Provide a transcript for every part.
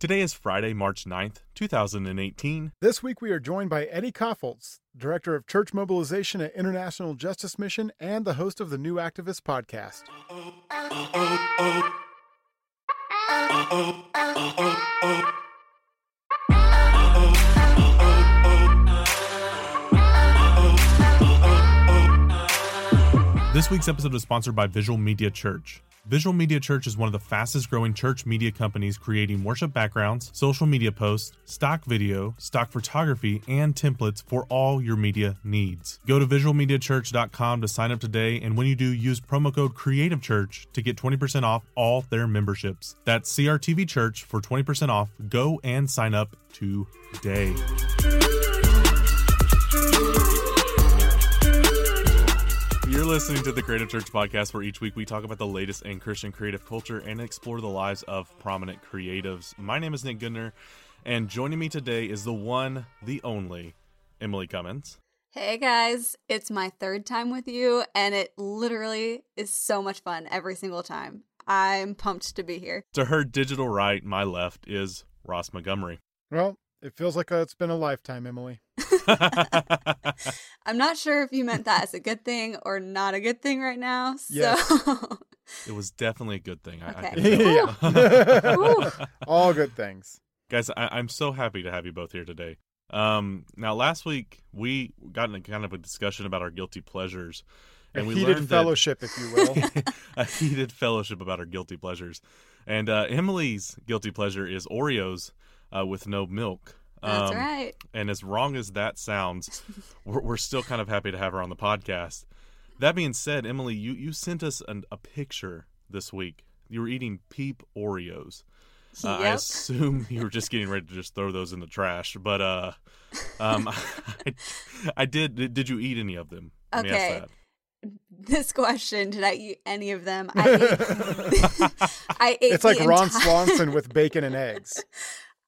Today is Friday, March 9th, 2018. This week we are joined by Eddie Kaufholz, Director of Church Mobilization at International Justice Mission and the host of the New Activist podcast. This week's episode is sponsored by Visual Media Church. Visual Media Church is one of the fastest growing church media companies creating worship backgrounds, social media posts, stock video, stock photography, and templates for all your media needs. Go to visualmediachurch.com to sign up today, and when you do, use promo code Creative Church to get 20% off all their memberships. That's CRTV Church for 20% off. Go and sign up today. You're listening to the Creative Church podcast, where each week we talk about the latest in Christian creative culture and explore the lives of prominent creatives. My name is Nick Goodner, and joining me today is the one, the only, Emily Cummins. Hey guys, it's my third time with you, and it literally is so much fun every single time. I'm pumped to be here. To her digital right, my left, is Ross Montgomery. Well, it feels like uh, it's been a lifetime, Emily. I'm not sure if you meant that as a good thing or not a good thing right now. So Yes. it was definitely a good thing. I, I Okay. yeah. Ooh. All good things. guys I, i'm so happy to have you both here today um now last week we got in a kind of a discussion about our guilty pleasures A and we heated learned fellowship, if you will. a heated fellowship about our guilty pleasures and uh emily's guilty pleasure is oreos uh, with no milk that's Um, right. and as wrong as that sounds we're, we're still kind of happy to have her on the podcast that being said emily you you sent us an, a picture this week you were eating peep oreos uh, I assume you were just getting ready to just throw those in the trash, but uh, um, I, I did. Did did you eat any of them? Let me ask Okay. that. This question: Did I eat any of them? I ate. I ate it's like Ron enti- Swanson with bacon and eggs.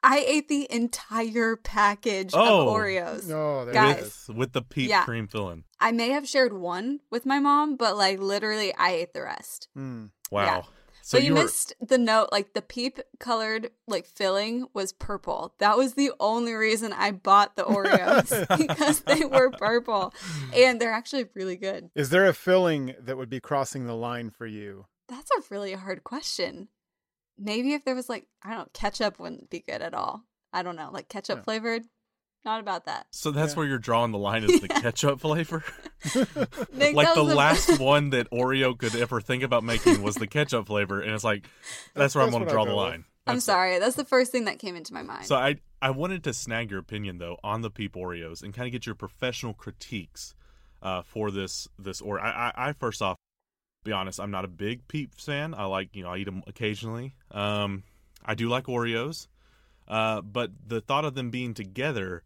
I ate the entire package Oh. of Oreos. No, there Guys. with, with the peep Yeah. cream filling. I may have shared one with my mom, but like literally, I ate the rest. Hmm. Wow. Yeah. So but you, were missed the note, like the peep colored like filling was purple. That was the only reason I bought the Oreos because they were purple, and they're actually really good. Is there a filling that would be crossing the line for you? That's a really hard question. Maybe if there was like I don't know, ketchup wouldn't be good at all. I don't know, like ketchup Yeah. flavored. Not about that. So that's Yeah. where you're drawing the line is the Yeah. ketchup flavor. Nick, like the a- last one that Oreo could ever think about making was the ketchup flavor, and it's like that's, where I'm going to draw the go with. line. I'm That's- sorry. That's the first thing that came into my mind. So I I wanted to snag your opinion though on the Peep Oreos and kind of get your professional critiques uh, for this this or I, I I first off be honest I'm not a big Peep fan. I like you know I eat them occasionally. Um I do like Oreos uh but the thought of them being together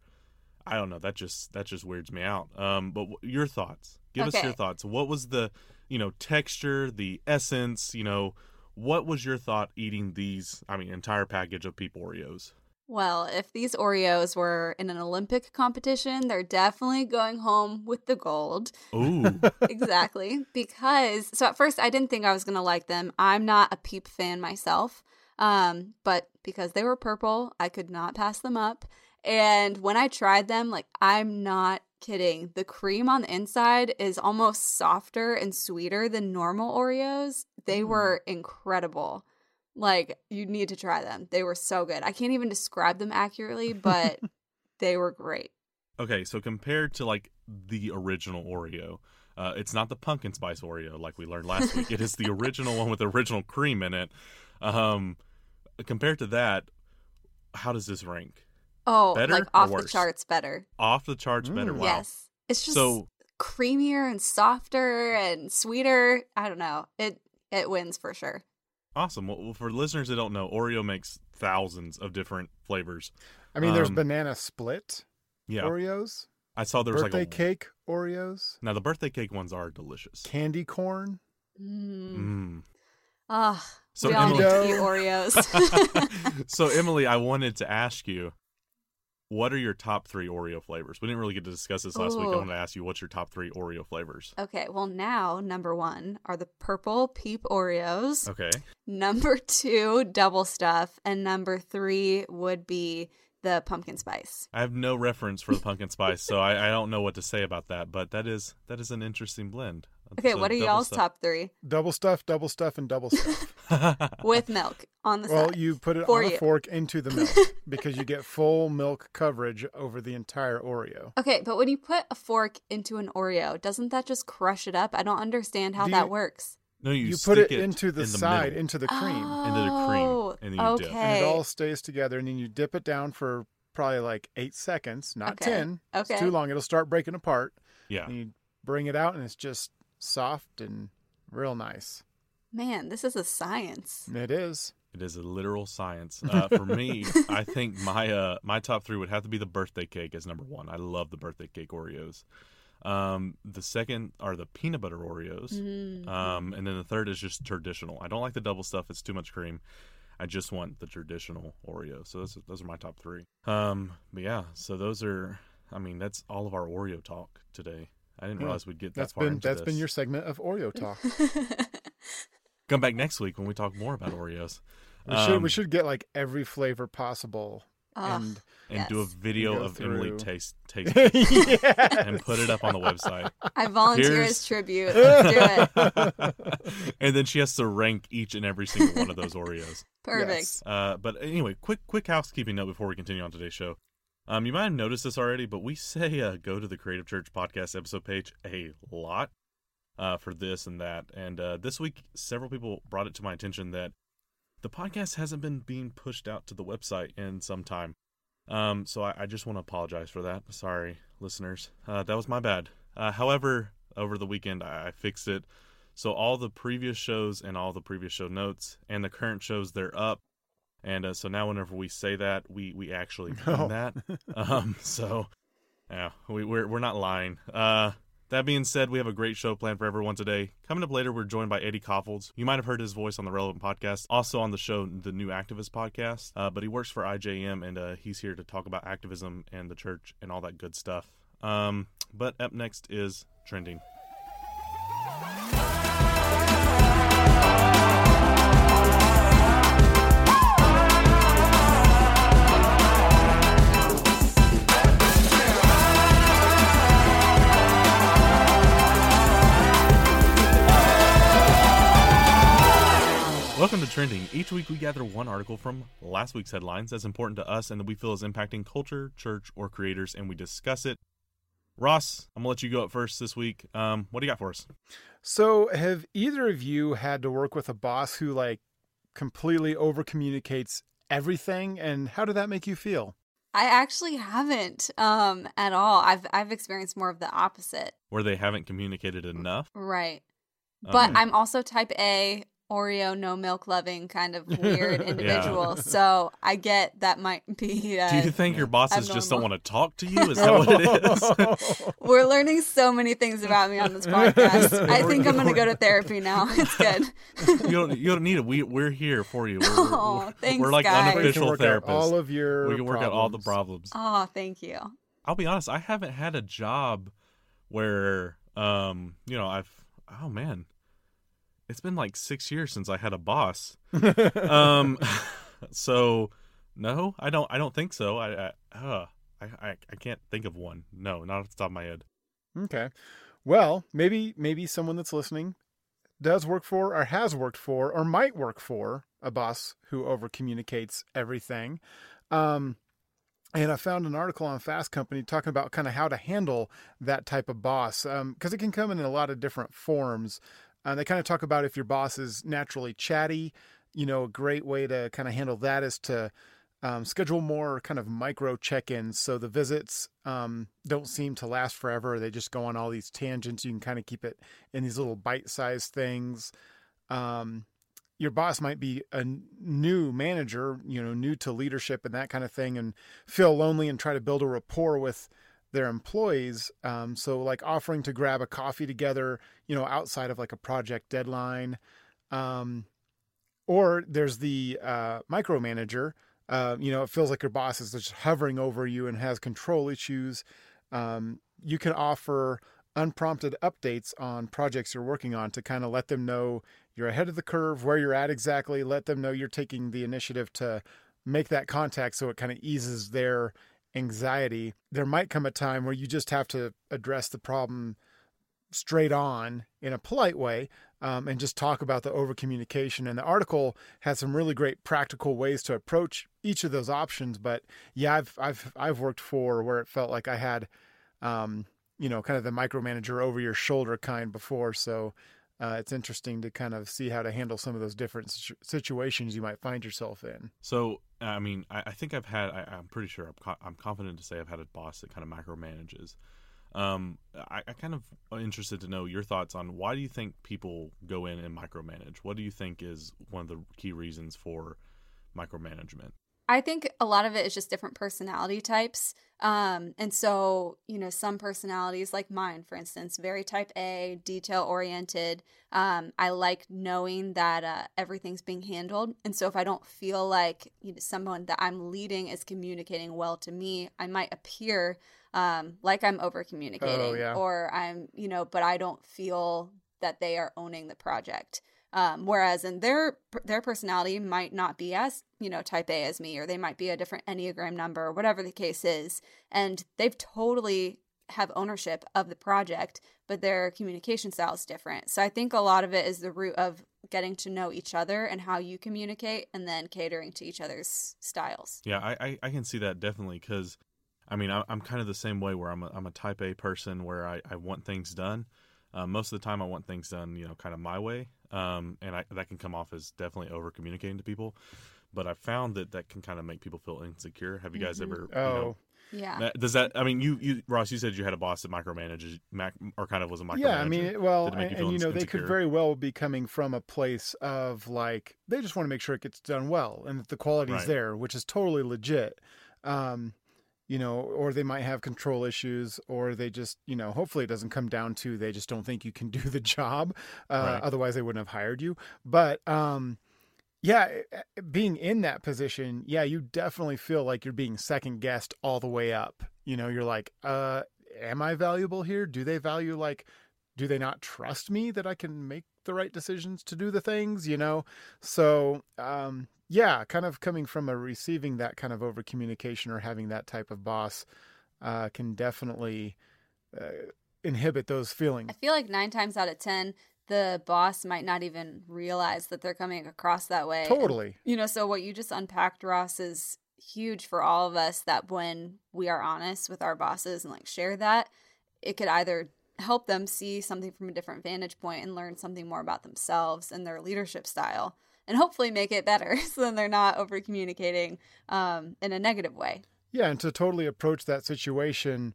I don't know that just that just weirds me out. Um but w- your thoughts? Give us your thoughts. What was the you know texture the essence you know what was your thought eating these I mean entire package of Peep Oreos Well, if these Oreos were in an Olympic competition, they're definitely going home with the gold. Ooh. exactly. Because, so at first I didn't think I was going to like them. I'm not a peep fan myself. Um, but because they were purple, I could not pass them up. And when I tried them, like, I'm not kidding. The cream on the inside is almost softer and sweeter than normal Oreos. They Mm. were incredible. Like, you need to try them. They were so good. I can't even describe them accurately, but they were great. Okay, so compared to like the original Oreo, uh, it's not the pumpkin spice Oreo like we learned last week. It is the original one with the original cream in it. Um, compared to that, how does this rank? Oh, Better like or off the charts better. Off the charts, better. Mm. Wow. Yes. It's just So creamier and softer and sweeter. I don't know. It it wins for sure. Awesome. Well, for listeners that don't know, Oreo makes thousands of different flavors. I mean, there's Um, banana split Yeah, Oreos, I saw there was birthday like a cake Oreos, Now the birthday cake ones are delicious. candy corn. Mm. Mm. Ah, So we all need Emily, to eat Oreos. so Emily, I wanted to ask you, what are your top three Oreo flavors? We didn't really get to discuss this last week. I Ooh. wanted to ask you what's your top three Oreo flavors. Okay, well now number one are the purple peep Oreos. Okay. Number two, double stuff, and number three would be the pumpkin spice. I have no reference for the pumpkin spice, so I, I don't know what to say about that. But that is that is an interesting blend. Okay, So what are y'all's stuff. top three Double stuff, double stuff, and double stuff. with milk on the well, side? you put it For on a fork into the milk because you get full milk coverage over the entire Oreo. Okay, but when you put a fork into an Oreo, doesn't that just crush it up? I don't understand how Do that you- works. no, you, You, put stick it, into the, in the side, middle. into the cream, Into the cream, Oh, and then you dip. okay. and it all stays together. And then you dip it down for probably like eight seconds, not Okay. ten. Okay. It's too long; it'll start breaking apart. Yeah. And you bring it out, and it's just soft and real nice. Man, this is a science. It is. It is a literal science. Uh, for me, I think my uh, my top three would have to be the birthday cake as number one. I love the birthday cake Oreos. Um, the second are the peanut butter Oreos. Mm. Um, and then the third is just traditional. I don't like the double stuff; it's too much cream. I just want the traditional Oreo. So those those are my top three. Um, but yeah, so those are. I mean, that's all of our Oreo talk today. I didn't Yeah. realize we'd get that That's far been into that's this. been your segment of Oreo talk. Come back next week when we talk more about Oreos. We should Um, we should get like every flavor possible Ugh. and and do a video Go of Emily taste taste yes. and put it up on the website. I volunteer Here's- as tribute. Let's do it. and then she has to rank each and every single one of those Oreos. Perfect. Yes. Uh, but anyway, quick quick housekeeping note before we continue on today's show. Um, you might have noticed this already, but we say uh, go to the Creative Church podcast episode page a lot uh, for this and that. And uh, this week, several people brought it to my attention that the podcast hasn't been being pushed out to the website in some time. Um, so I, I just want to apologize for that. Sorry, listeners. Uh, that was my bad. Uh, however, over the weekend, I, I fixed it. So all the previous shows and all the previous show notes and the current shows, they're up. And uh, so now, whenever we say that, we we actually mean No. that. Um, so yeah, we, we're we're not lying. Uh, that being said, we have a great show planned for everyone today. Coming up later, we're joined by Eddie Kaufholz. You might have heard his voice on the Relevant podcast, also on the show, the New Activist podcast. Uh, but he works for IJM, and uh, he's here to talk about activism and the church and all that good stuff. Um, but up next is trending. Welcome to Trending. Each week we gather one article from last week's headlines that's important to us and that we feel is impacting culture, church, or creators, and we discuss it. Ross, I'm gonna let you go up first this week. Um, what do you got for us? So, have either of you had to work with a boss who like completely over communicates everything and how did that make you feel? I actually haven't um at all. I've I've experienced more of the opposite. Where they haven't communicated enough? Right. But Okay. I'm also type A Oreo no milk loving kind of weird individual. So I get that might be uh, do you think your bosses just don't want to talk to you? Is that what it is? we're learning so many things about me on this podcast. I think I'm gonna go to therapy now. It's good. you don't. You don't need it. We we're here for you. We're, we're, we're- thanks, we're like guys. Unofficial work out therapists. all of your we can work out all the problems. problems. Oh, thank you. I'll be honest, I haven't had a job where um, you know, I've oh man. It's been like 6 years since I had a boss. um so no, I don't I don't think so. I I uh, I, I I can't think of one. No, not off the top of my head. Okay. Well, maybe maybe someone that's listening does work for or has worked for or might work for a boss who over communicates everything. Um and I found an article on Fast Company talking about kind of how to handle that type of boss because it can come in a lot of different forms. Uh, they kind of talk about if your boss is naturally chatty, you know, a great way to kind of handle that is to um, schedule more kind of micro check-ins so the visits um, don't seem to last forever. They just go on all these tangents. You can kind of keep it in these little bite-sized things. Um, your boss might be a new manager you know new to leadership and that kind of thing and feel lonely and try to build a rapport with their employees um, so like offering to grab a coffee together you know outside of like a project deadline um, or there's the uh, micromanager uh, you know, it feels like your boss is just hovering over you and has control issues. Um, you can offer unprompted updates on projects you're working on to kind of let them know you're ahead of the curve, where you're at exactly, let them know you're taking the initiative to make that contact so it kind of eases their anxiety. There might come a time where you just have to address the problem straight on in a polite way um, and just talk about the over communication. And the article has some really great practical ways to approach each of those options. But yeah, I've I've I've worked for where it felt like I had, um, you know, kind of the micromanager over your shoulder kind before. So uh, it's interesting to kind of see how to handle some of those different situations you might find yourself in. So, I mean, I, I think I've had, I, am pretty sure, I'm, co- I'm confident to say I've had a boss that kind of micromanages. Um, I, I kind of interested to know your thoughts on why do you think people go in and micromanage? What do you think is one of the key reasons for micromanagement? I think a lot of it is just different personality types. Um, and so, you know, some personalities like mine, for instance, very type A, detail oriented. Um, I like knowing that uh, everything's being handled. And so, if I don't feel like you know, someone that I'm leading is communicating well to me, I might appear um, like I'm over communicating oh, yeah. or I'm, you know, but I don't feel that they are owning the project. Um, whereas in their their personality might not be as you know type A as me, or they might be a different enneagram number, or whatever the case is, and they've totally have ownership of the project, but their communication style is different. So I think a lot of it is the root of getting to know each other and how you communicate, and then catering to each other's styles. Yeah, I I, I can see that definitely because. I mean, I, am kind of the same way where I'm a, I'm a type A person where I, I want things done. Uh, most of the time, I want things done, you know, kind of my way um, and I, that can come off as definitely over communicating to people. But I found that that can kind of make people feel insecure. Have you guys mm-hmm. ever? Oh, you know, yeah. That, does that? I mean, you, you, Ross, you said you had a boss that micromanages, mac, or kind of was a micromanager. Yeah, I mean, well, and, you, and, you know, they could very well be coming from a place of like they just want to make sure it gets done well and that the quality is right. there, which is totally legit. Um, you know, or they might have control issues, or they just, you know, hopefully it doesn't come down to they just don't think you can do the job. Uh, right. Otherwise, they wouldn't have hired you. But um, yeah, eh, eh, being in that position, yeah, you definitely feel like you're being second guessed all the way up. You know, you're like, uh, am I valuable here? Do they value like, do they not trust me that I can make the right decisions to do the things? You know, so um, yeah, kind of coming from a receiving that kind of over communication or having that type of boss uh, can definitely uh, inhibit those feelings. I feel like nine times out of ten, the boss might not even realize that they're coming across that way. Totally. And, you know, so what you just unpacked, Ross, is huge for all of us that when we are honest with our bosses and like share that, it could either help them see something from a different vantage point and learn something more about themselves and their leadership style and hopefully make it better so then they're not over communicating um, in a negative way. Yeah, and to totally approach that situation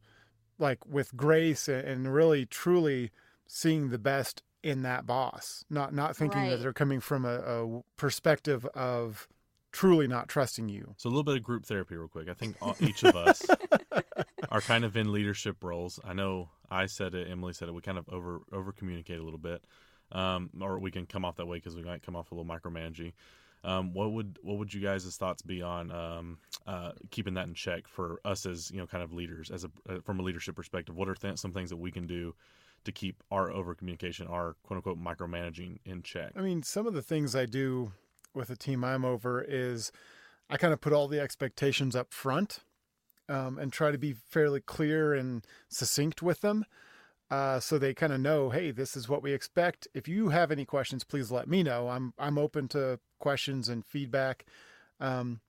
like with grace and really truly seeing the best in that boss, not not thinking right. that they're coming from a, a, perspective of truly not trusting you. So a little bit of group therapy, real quick. I think each of us are kind of in leadership roles. I know I said it, Emily said it. We kind of over over communicate a little bit um, or we can come off that way because we might come off a little micromanaging. Um, what would what would you guys' thoughts be on um, uh, keeping that in check for us as you know kind of leaders as a uh, from a leadership perspective? What are th- some things that we can do to keep our over communication, our quote unquote micromanaging in check? I mean, some of the things I do with the team I'm over is I kind of put all the expectations up front um, and try to be fairly clear and succinct with them uh, so they kind of know, hey, this is what we expect. If you have any questions, please let me know. I'm I'm open to questions and feedback. Um,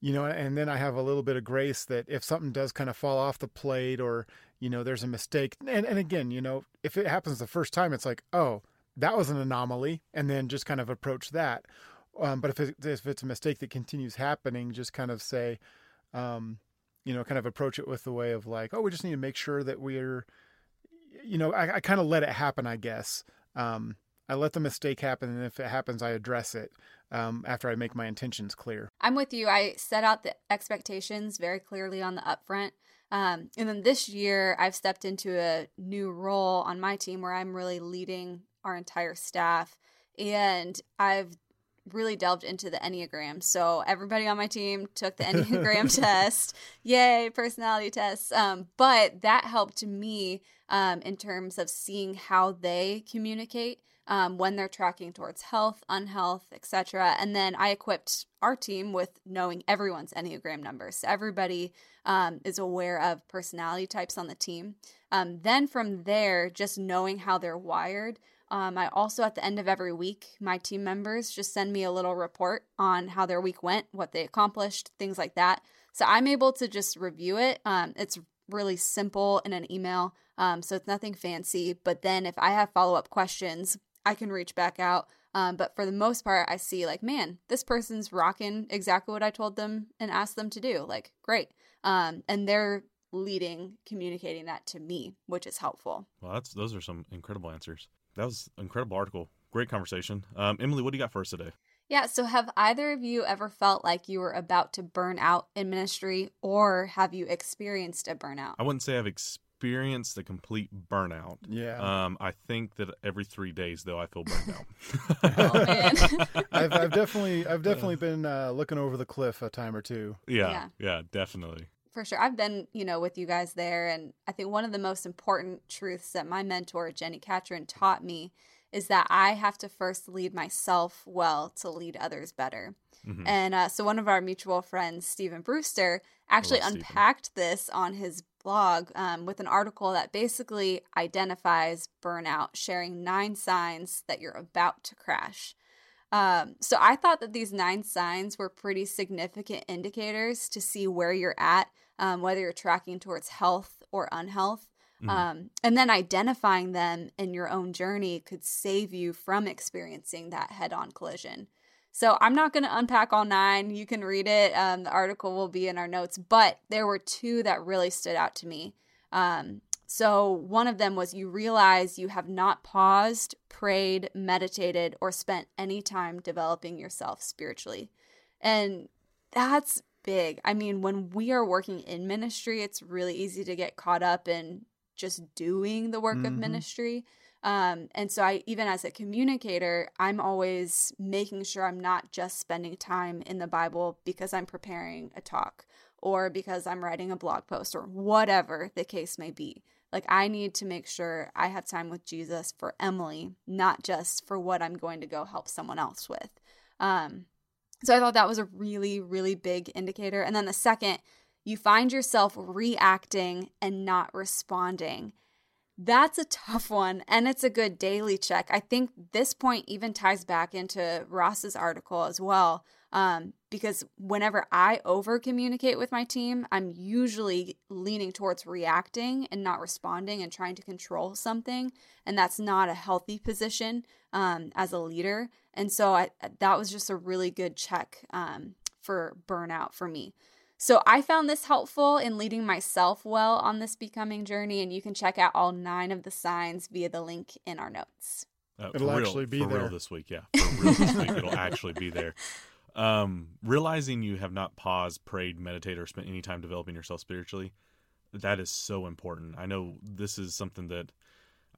you know, and then I have a little bit of grace that if something does kind of fall off the plate or you know there's a mistake, and and again, you know, if it happens the first time, it's like, oh, that was an anomaly, and then just kind of approach that. Um, but if it, if it's a mistake that continues happening, just kind of say, um, you know, kind of approach it with the way of like, oh, we just need to make sure that we're you know, I, I kind of let it happen, I guess. Um, I let the mistake happen, and if it happens, I address it um, after I make my intentions clear. I'm with you. I set out the expectations very clearly on the upfront. Um, and then this year, I've stepped into a new role on my team where I'm really leading our entire staff. And I've really delved into the Enneagram. So everybody on my team took the Enneagram test. Yay, personality tests. Um, but that helped me um, in terms of seeing how they communicate um, when they're tracking towards health, unhealth, etc. And then I equipped our team with knowing everyone's Enneagram numbers. So everybody um, is aware of personality types on the team. Um, then from there, just knowing how they're wired. Um, I also, at the end of every week, my team members just send me a little report on how their week went, what they accomplished, things like that. So I'm able to just review it. Um, it's really simple in an email. Um, so it's nothing fancy. But then if I have follow up questions, I can reach back out. Um, but for the most part, I see like, man, this person's rocking exactly what I told them and asked them to do. Like, great. Um, and they're leading, communicating that to me, which is helpful. Well, that's those are some incredible answers. That was an incredible article. Great conversation. Um, Emily, what do you got for us today? Yeah, so have either of you ever felt like you were about to burn out in ministry, or have you experienced a burnout? I wouldn't say I've experienced experienced a complete burnout. Yeah. Um, I think that every three days though I feel burned out. oh man. I've, I've definitely I've definitely been uh, looking over the cliff a time or two. Yeah, yeah, yeah, definitely. For sure, I've been you know with you guys there, and I think one of the most important truths that my mentor Jenni Catron taught me is that I have to first lead myself well to lead others better. Mm-hmm. And uh, so one of our mutual friends, Stephen Brewster, actually unpacked Stephen. this on his blog um, with an article that basically identifies burnout, sharing nine signs that you're about to crash. Um, so I thought that these nine signs were pretty significant indicators to see where you're at, um, whether you're tracking towards health or unhealth. Mm-hmm. Um, and then identifying them in your own journey could save you from experiencing that head on collision. So I'm not going to unpack all nine. You can read it. Um, the article will be in our notes, but there were two that really stood out to me. Um, so one of them was you realize you have not paused, prayed, meditated, or spent any time developing yourself spiritually. And that's big. I mean, when we are working in ministry, it's really easy to get caught up in just doing the work mm-hmm. of ministry. Um, and so I even as a communicator, I'm always making sure I'm not just spending time in the Bible because I'm preparing a talk or because I'm writing a blog post or whatever the case may be. Like I need to make sure I have time with Jesus for Emily, not just for what I'm going to go help someone else with. Um, so I thought that was a really, really big indicator. And then the second, you find yourself reacting and not responding. That's a tough one, and it's a good daily check. I think this point even ties back into Ross's article as well, um, because whenever I over communicate with my team, I'm usually leaning towards reacting and not responding and trying to control something, and that's not a healthy position um, as a leader. And so I, that was just a really good check um, for burnout for me. So I found this helpful in leading myself well on this becoming journey, and you can check out all nine of the signs via the link in our notes. Uh, it'll real, actually be for there real this week. Yeah, for real this week, it'll actually be there. Um, realizing you have not paused, prayed, meditated, or spent any time developing yourself spiritually, that is so important. I know this is something that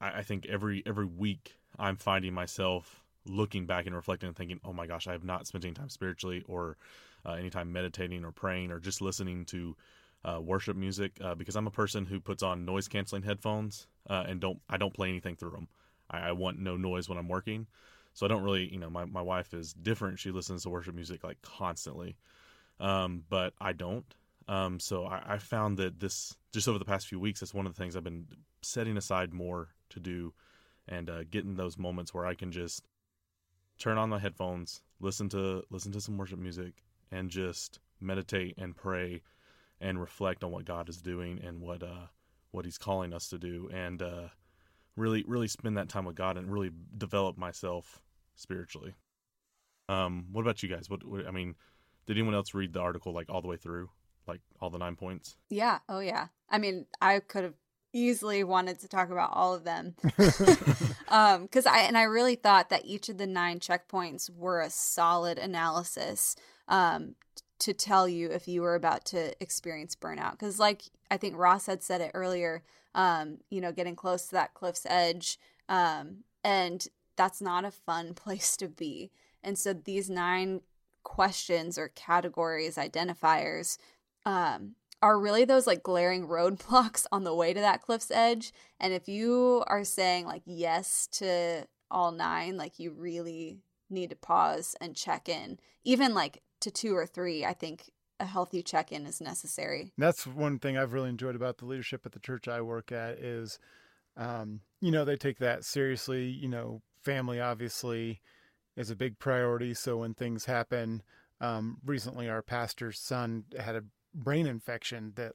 I, I think every every week I'm finding myself looking back and reflecting and thinking, "Oh my gosh, I have not spent any time spiritually," or uh, anytime meditating or praying or just listening to uh, worship music uh, because I'm a person who puts on noise canceling headphones uh, and don't I don't play anything through them. I, I, want no noise when I'm working, so I don't really you know my my wife is different. She listens to worship music like constantly, um, but I don't. Um, so I, I found that this just over the past few weeks, that's one of the things I've been setting aside more to do, and uh, getting those moments where I can just turn on my headphones, listen to listen to some worship music, and just meditate and pray and reflect on what God is doing and what uh, what He's calling us to do, and uh, really really spend that time with God and really develop myself spiritually. Um, what about you guys? What, what I mean, did anyone else read the article like all the way through, like all the nine points? Yeah. Oh yeah. I mean, I could have easily wanted to talk about all of them um because i and i really thought that each of the nine checkpoints were a solid analysis um, to tell you if you were about to experience burnout. Because, like I think Ross had said it earlier, um, you know, getting close to that cliff's edge, um, and that's not a fun place to be. And so these nine questions or categories, identifiers, um, are really those like glaring roadblocks on the way to that cliff's edge. And if you are saying like yes to all nine, like you really need to pause and check in. Even like to two or three, I think a healthy check in is necessary. That's one thing I've really enjoyed about the leadership at the church I work at is, um, you know, they take that seriously. You know, family obviously is a big priority. So when things happen, um, recently our pastor's son had a brain infection that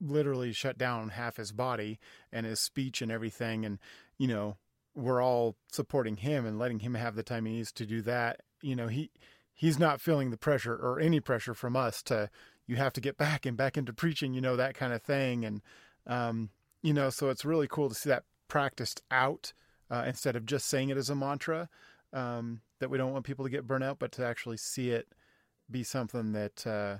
literally shut down half his body and his speech and everything. And, you know, we're all supporting him and letting him have the time he needs to do that. You know, he he's not feeling the pressure or any pressure from us to you have to get back and back into preaching, you know, that kind of thing. And um, you know, so it's really cool to see that practiced out uh, instead of just saying it as a mantra. Um, that we don't want people to get burnt out, but to actually see it be something that uh,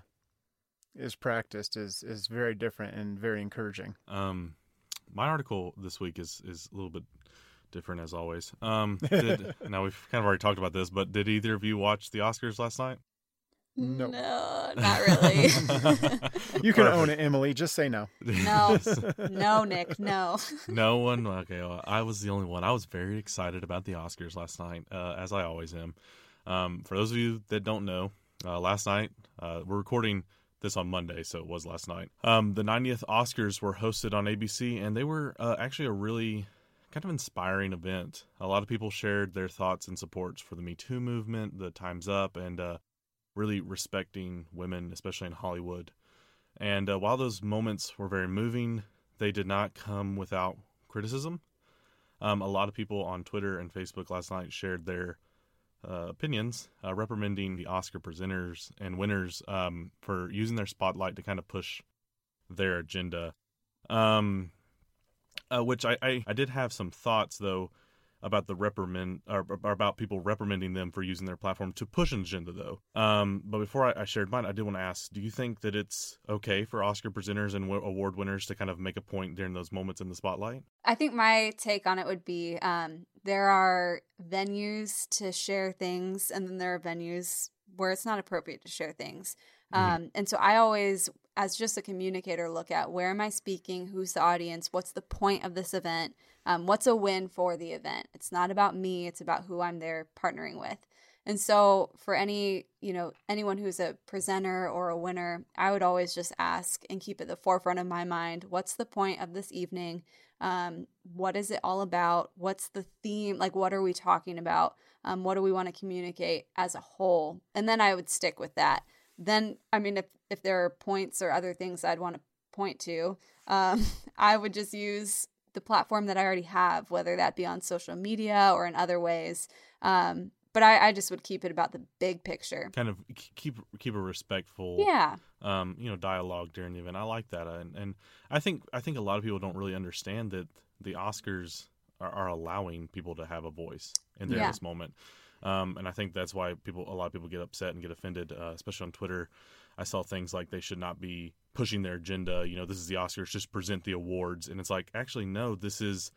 is practiced is is very different and very encouraging. Um, my article this week is is a little bit different as always. Um, did, now we've kind of already talked about this, but did either of you watch the Oscars last night? No. No, not really. You can own it, Emily. Just say no. no, no, Nick, no. no one. Okay, well, I was the only one. I was very excited about the Oscars last night, uh, as I always am. Um, for those of you that don't know, uh, last night uh, we're recording this on Monday, so it was last night. Um, the 90th Oscars were hosted on ABC, and they were uh, actually a really kind of inspiring event. A lot of people shared their thoughts and supports for the Me Too movement, the Time's Up, and uh, really respecting women, especially in Hollywood. And uh, while those moments were very moving, they did not come without criticism. Um, a lot of people on Twitter and Facebook last night shared their uh, opinions, uh, reprimanding the Oscar presenters and winners um, for using their spotlight to kind of push their agenda. Um, uh, which I, I, I did have some thoughts though about the reprimand or, or, about people reprimanding them for using their platform to push an agenda though. Um, but before I, I, shared mine, I did want to ask: Do you think that it's okay for Oscar presenters and w- award winners to kind of make a point during those moments in the spotlight? I think my take on it would be um, there are venues to share things, and then there are venues where it's not appropriate to share things. Mm-hmm. Um, and so I always as just a communicator look at where am I speaking, who's the audience, what's the point of this event, um, what's a win for the event. It's not about me; it's about who I'm there partnering with. And so, for any you know anyone who's a presenter or a winner, I would always just ask and keep at the forefront of my mind: What's the point of this evening? Um, what is it all about? What's the theme? Like, what are we talking about? Um, what do we want to communicate as a whole? And then I would stick with that then I mean if if there are points or other things I'd want to point to, um, I would just use the platform that I already have, whether that be on social media or in other ways. Um, but I, I, just would keep it about the big picture. Kind of keep keep a respectful, yeah, um, you know, dialogue during the event. I like that, and, and I think I think a lot of people don't really understand that the Oscars are, are allowing people to have a voice in yeah. this moment. Um, and I think that's why people, a lot of people get upset and get offended, uh, especially on Twitter. I saw things like they should not be pushing their agenda. You know, this is the Oscars, just present the awards, and it's like actually no, this is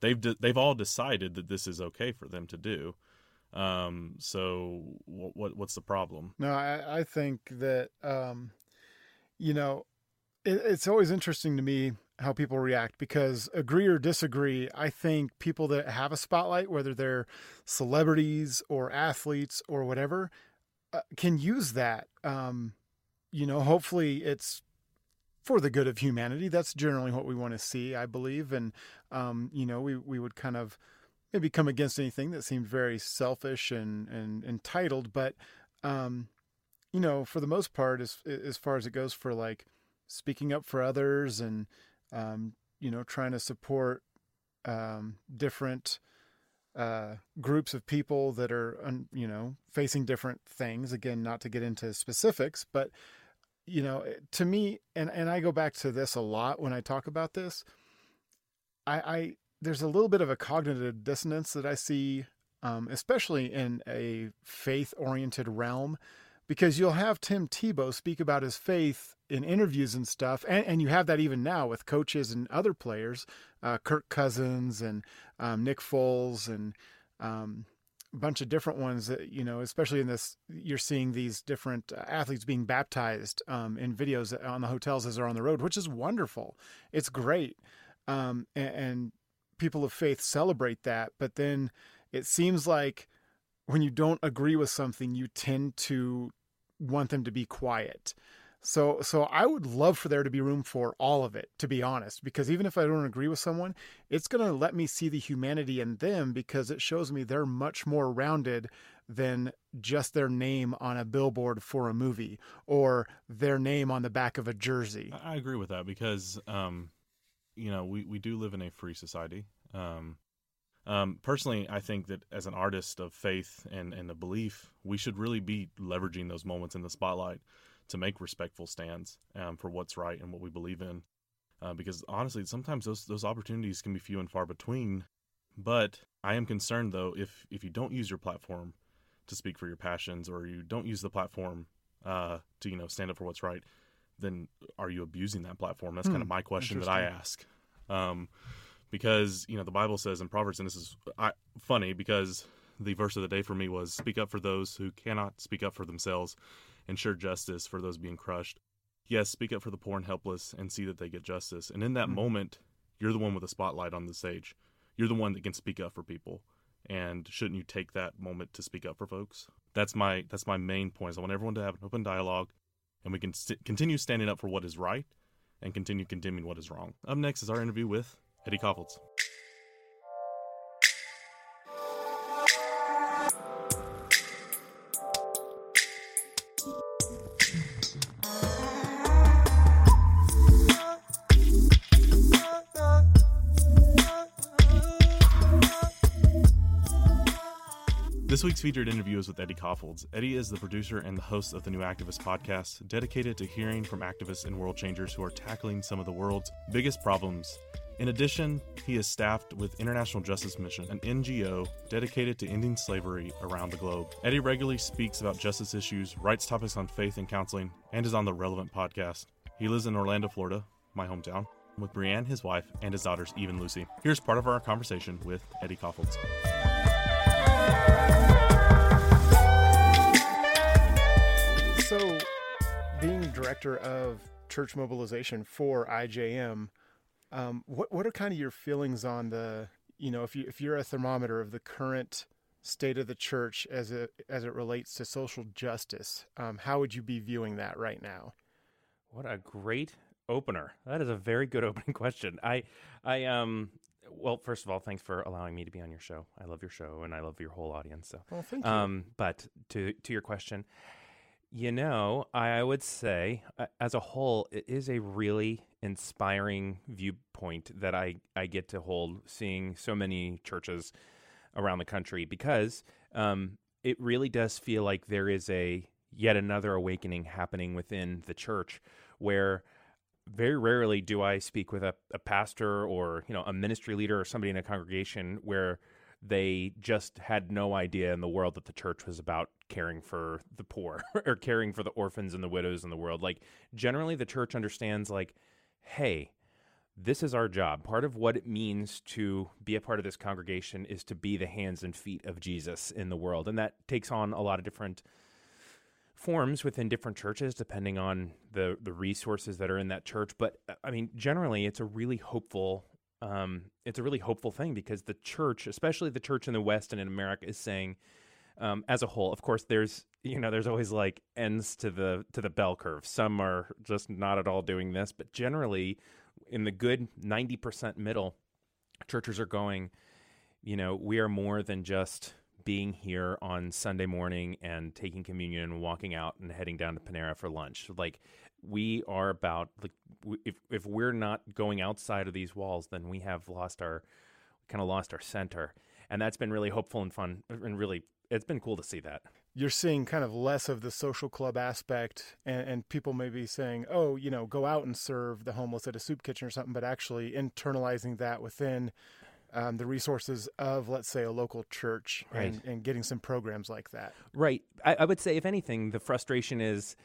they've de- they've all decided that this is okay for them to do. Um, so what, what what's the problem? No, I, I think that um, you know it, it's always interesting to me how people react because agree or disagree, I think people that have a spotlight, whether they're celebrities or athletes or whatever, uh, can use that. Um, you know, hopefully it's for the good of humanity. That's generally what we want to see, I believe. And, um, you know, we, we would kind of maybe come against anything that seemed very selfish and, and entitled. But, um, you know, for the most part, as, as far as it goes for like speaking up for others and, um, you know, trying to support um, different uh, groups of people that are, you know, facing different things. Again, not to get into specifics, but you know, to me, and and I go back to this a lot when I talk about this. I, I there's a little bit of a cognitive dissonance that I see, um, especially in a faith-oriented realm, because you'll have Tim Tebow speak about his faith in interviews and stuff, and, and you have that even now with coaches and other players, uh, Kirk Cousins and um, Nick Foles and um, bunch of different ones that you know, especially in this, you're seeing these different uh, athletes being baptized um, in videos on the hotels as they're on the road, which is wonderful. It's great, um, and, and people of faith celebrate that. But then it seems like when you don't agree with something, you tend to want them to be quiet. So so I would love for there to be room for all of it, to be honest, because even if I don't agree with someone, it's going to let me see the humanity in them because it shows me they're much more rounded than just their name on a billboard for a movie or their name on the back of a jersey. I agree with that because um you know, we we do live in a free society. Um um, personally, I think that as an artist of faith and, and a belief, we should really be leveraging those moments in the spotlight to make respectful stands um, for what's right and what we believe in. Uh, because honestly, sometimes those those opportunities can be few and far between. But I am concerned though if if you don't use your platform to speak for your passions or you don't use the platform uh, to you know stand up for what's right, then are you abusing that platform? That's hmm, kind of my question that I ask. Um, because you know the Bible says in Proverbs, and this is I, funny because the verse of the day for me was "Speak up for those who cannot speak up for themselves, ensure justice for those being crushed. Yes, speak up for the poor and helpless and see that they get justice. And in that mm-hmm. moment, you're the one with the spotlight on the stage. You're the one that can speak up for people. And shouldn't you take that moment to speak up for folks? That's my that's my main point. I want everyone to have an open dialogue, and we can st- continue standing up for what is right, and continue condemning what is wrong. Up next is our interview with Eddie Kaufholz. This week's featured interview is with Eddie Kaufholz. Eddie is the producer and the host of the New Activist podcast, dedicated to hearing from activists and world changers who are tackling some of the world's biggest problems. In addition, he is staffed with International Justice Mission, an NGO dedicated to ending slavery around the globe. Eddie regularly speaks about justice issues, writes topics on faith and counseling, and is on the Relevant podcast. He lives in Orlando, Florida, my hometown, with Brienne, his wife, and his daughters, Eve and Lucy. Here's part of our conversation with Eddie Kaufholz. Director of church mobilization for IJM, um, what what are kind of your feelings on the you know if you if you're a thermometer of the current state of the church as it as it relates to social justice, um, how would you be viewing that right now? What a great opener! That is a very good opening question. I I um well, first of all, thanks for allowing me to be on your show. I love your show and I love your whole audience. So, well, thank you. Um, but to to your question, you know, I would say as a whole, it is a really inspiring viewpoint that I I get to hold, seeing so many churches around the country because um, it really does feel like there is a yet another awakening happening within the church where very rarely do I speak with a, a pastor or you know a ministry leader or somebody in a congregation where they just had no idea in the world that the church was about caring for the poor or caring for the orphans and the widows in the world. Like generally the church understands like, hey, this is our job. Part of what it means to be a part of this congregation is to be the hands and feet of Jesus in the world. And that takes on a lot of different forms within different churches depending on the the resources that are in that church but i mean generally it's a really hopeful um, it's a really hopeful thing because the church especially the church in the west and in america is saying um, as a whole of course there's you know there's always like ends to the to the bell curve some are just not at all doing this but generally in the good 90% middle churches are going you know we are more than just being here on Sunday morning and taking communion and walking out and heading down to Panera for lunch. Like we are about like if if we're not going outside of these walls, then we have lost our kind of lost our center. And that's been really hopeful and fun and really it's been cool to see that. You're seeing kind of less of the social club aspect and, and people may be saying, oh, you know, go out and serve the homeless at a soup kitchen or something, but actually internalizing that within um, the resources of, let's say, a local church right. and, and, getting some programs like that. Right. I, I, would say, if anything, the frustration is,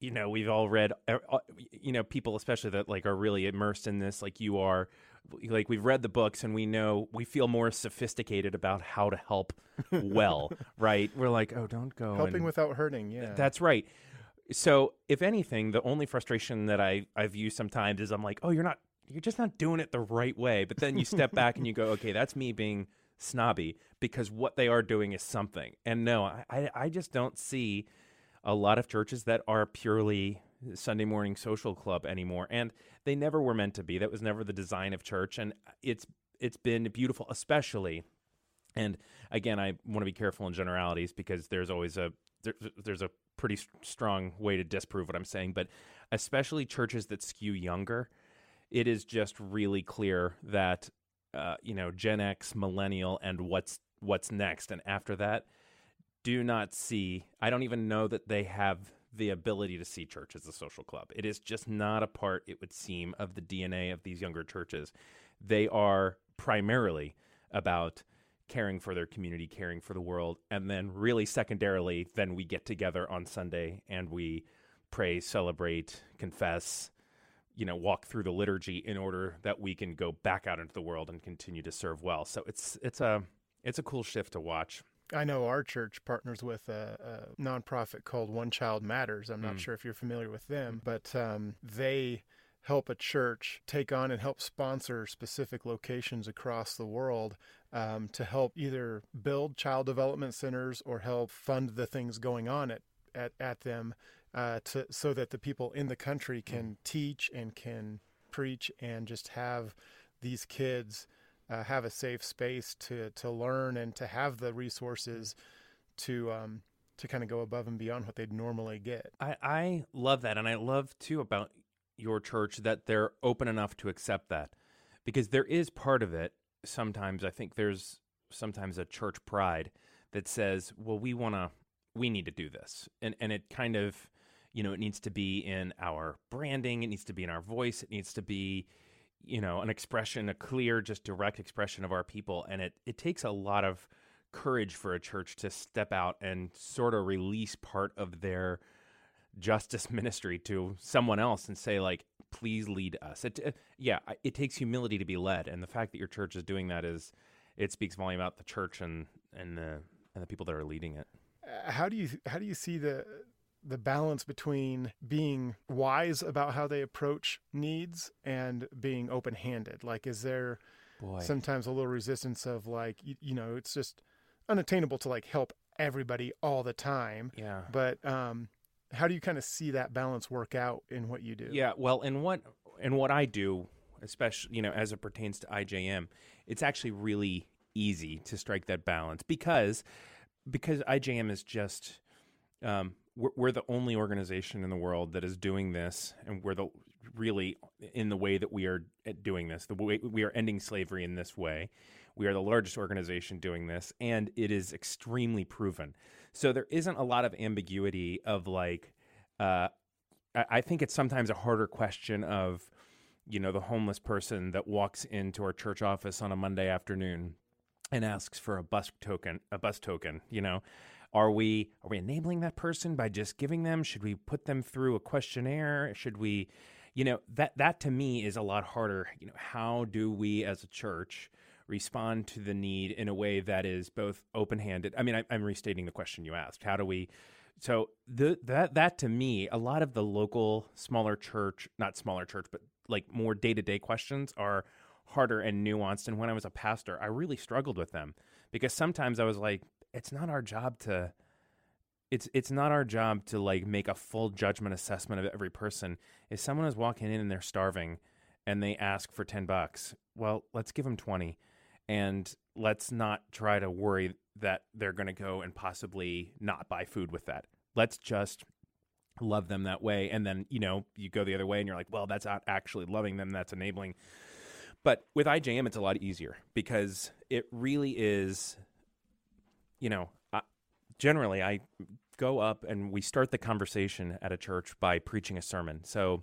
you know, we've all read, uh, uh, you know, people especially that like are really immersed in this, like you are, like we've read the books and we know we feel more sophisticated about how to help well, right? We're like, oh, don't go Helping and- without hurting. Yeah. that's right. So, if anything, the only frustration that I I view sometimes is I'm like, oh, you're not, you're just not doing it the right way. But then you step back and you go, okay, that's me being snobby because what they are doing is something. And no, I I, I just don't see a lot of churches that are purely Sunday morning social club anymore, and they never were meant to be. That was never the design of church, and it's it's been beautiful, especially. And again, I want to be careful in generalities because there's always a there, there's a pretty strong way to disprove what I'm saying, but especially churches that skew younger, it is just really clear that uh, you know Gen X, millennial, and what's what's next, and after that, do not see. I don't even know that they have the ability to see church as a social club. It is just not a part, it would seem, of the DNA of these younger churches. They are primarily about caring for their community, caring for the world, and then really secondarily, then we get together on Sunday and we pray, celebrate, confess, you know, walk through the liturgy in order that we can go back out into the world and continue to serve well. So it's it's a it's a cool shift to watch. I know our church partners with a, a nonprofit called One Child Matters. I'm not Mm. sure if you're familiar with them, but um, they help a church take on and help sponsor specific locations across the world um, to help either build child development centers or help fund the things going on at, at, at them uh, to, so that the people in the country can teach and can preach and just have these kids uh, have a safe space to to learn and to have the resources to um, to kind of go above and beyond what they'd normally get. I, I love that. And I love too about your church that they're open enough to accept that because there is part of it. Sometimes I think there's sometimes a church pride that says, well, we want to, we need to do this. And, and it kind of, you know, it needs to be in our branding, it needs to be in our voice, it needs to be, you know, an expression, a clear, just direct expression of our people. And it, it takes a lot of courage for a church to step out and sort of release part of their justice ministry to someone else and say like please lead us it, uh, yeah it takes humility to be led and the fact that your church is doing that is it speaks volume about the church and and the and the people that are leading it Uh, How do you how do you see the the balance between being wise about how they approach needs and being open handed? Like, is there boy sometimes a little resistance of like you, you know it's just unattainable to like help everybody all the time, yeah but um, how do you kind of see that balance work out in what you do? Yeah, well, in what in what I do, especially you know, as it pertains to IJM, it's actually really easy to strike that balance because because IJM is just um, we're, we're the only organization in the world that is doing this, and we're the really in the way that we are doing this. The way we are ending slavery in this way. We are the largest organization doing this, and it is extremely proven. So there isn't a lot of ambiguity of like. Uh, I I think it's sometimes a harder question of, you know, the homeless person that walks into our church office on a Monday afternoon and asks for a bus token, a bus token, you know. Are we are we enabling that person by just giving them? Should we put them through a questionnaire? Should we you know, that that to me is a lot harder. You know, how do we as a church respond to the need in a way that is both open-handed? I mean, I, I'm restating the question you asked. How do we so the, that that to me, a lot of the local smaller church, not smaller church, but like more day to day questions are harder and nuanced. And when I was a pastor, I really struggled with them because sometimes I was like, it's not our job to. It's it's not our job to like make a full judgment assessment of every person. If someone is walking in and they're starving, and they ask for ten bucks, well, let's give them twenty, and let's not try to worry that they're going to go and possibly not buy food with that. Let's just love them that way. And then, you know, you go the other way and you're like, well, that's not actually loving them, that's enabling. But with IJM, it's a lot easier because it really is, you know, I, generally I go up and we start the conversation at a church by preaching a sermon. So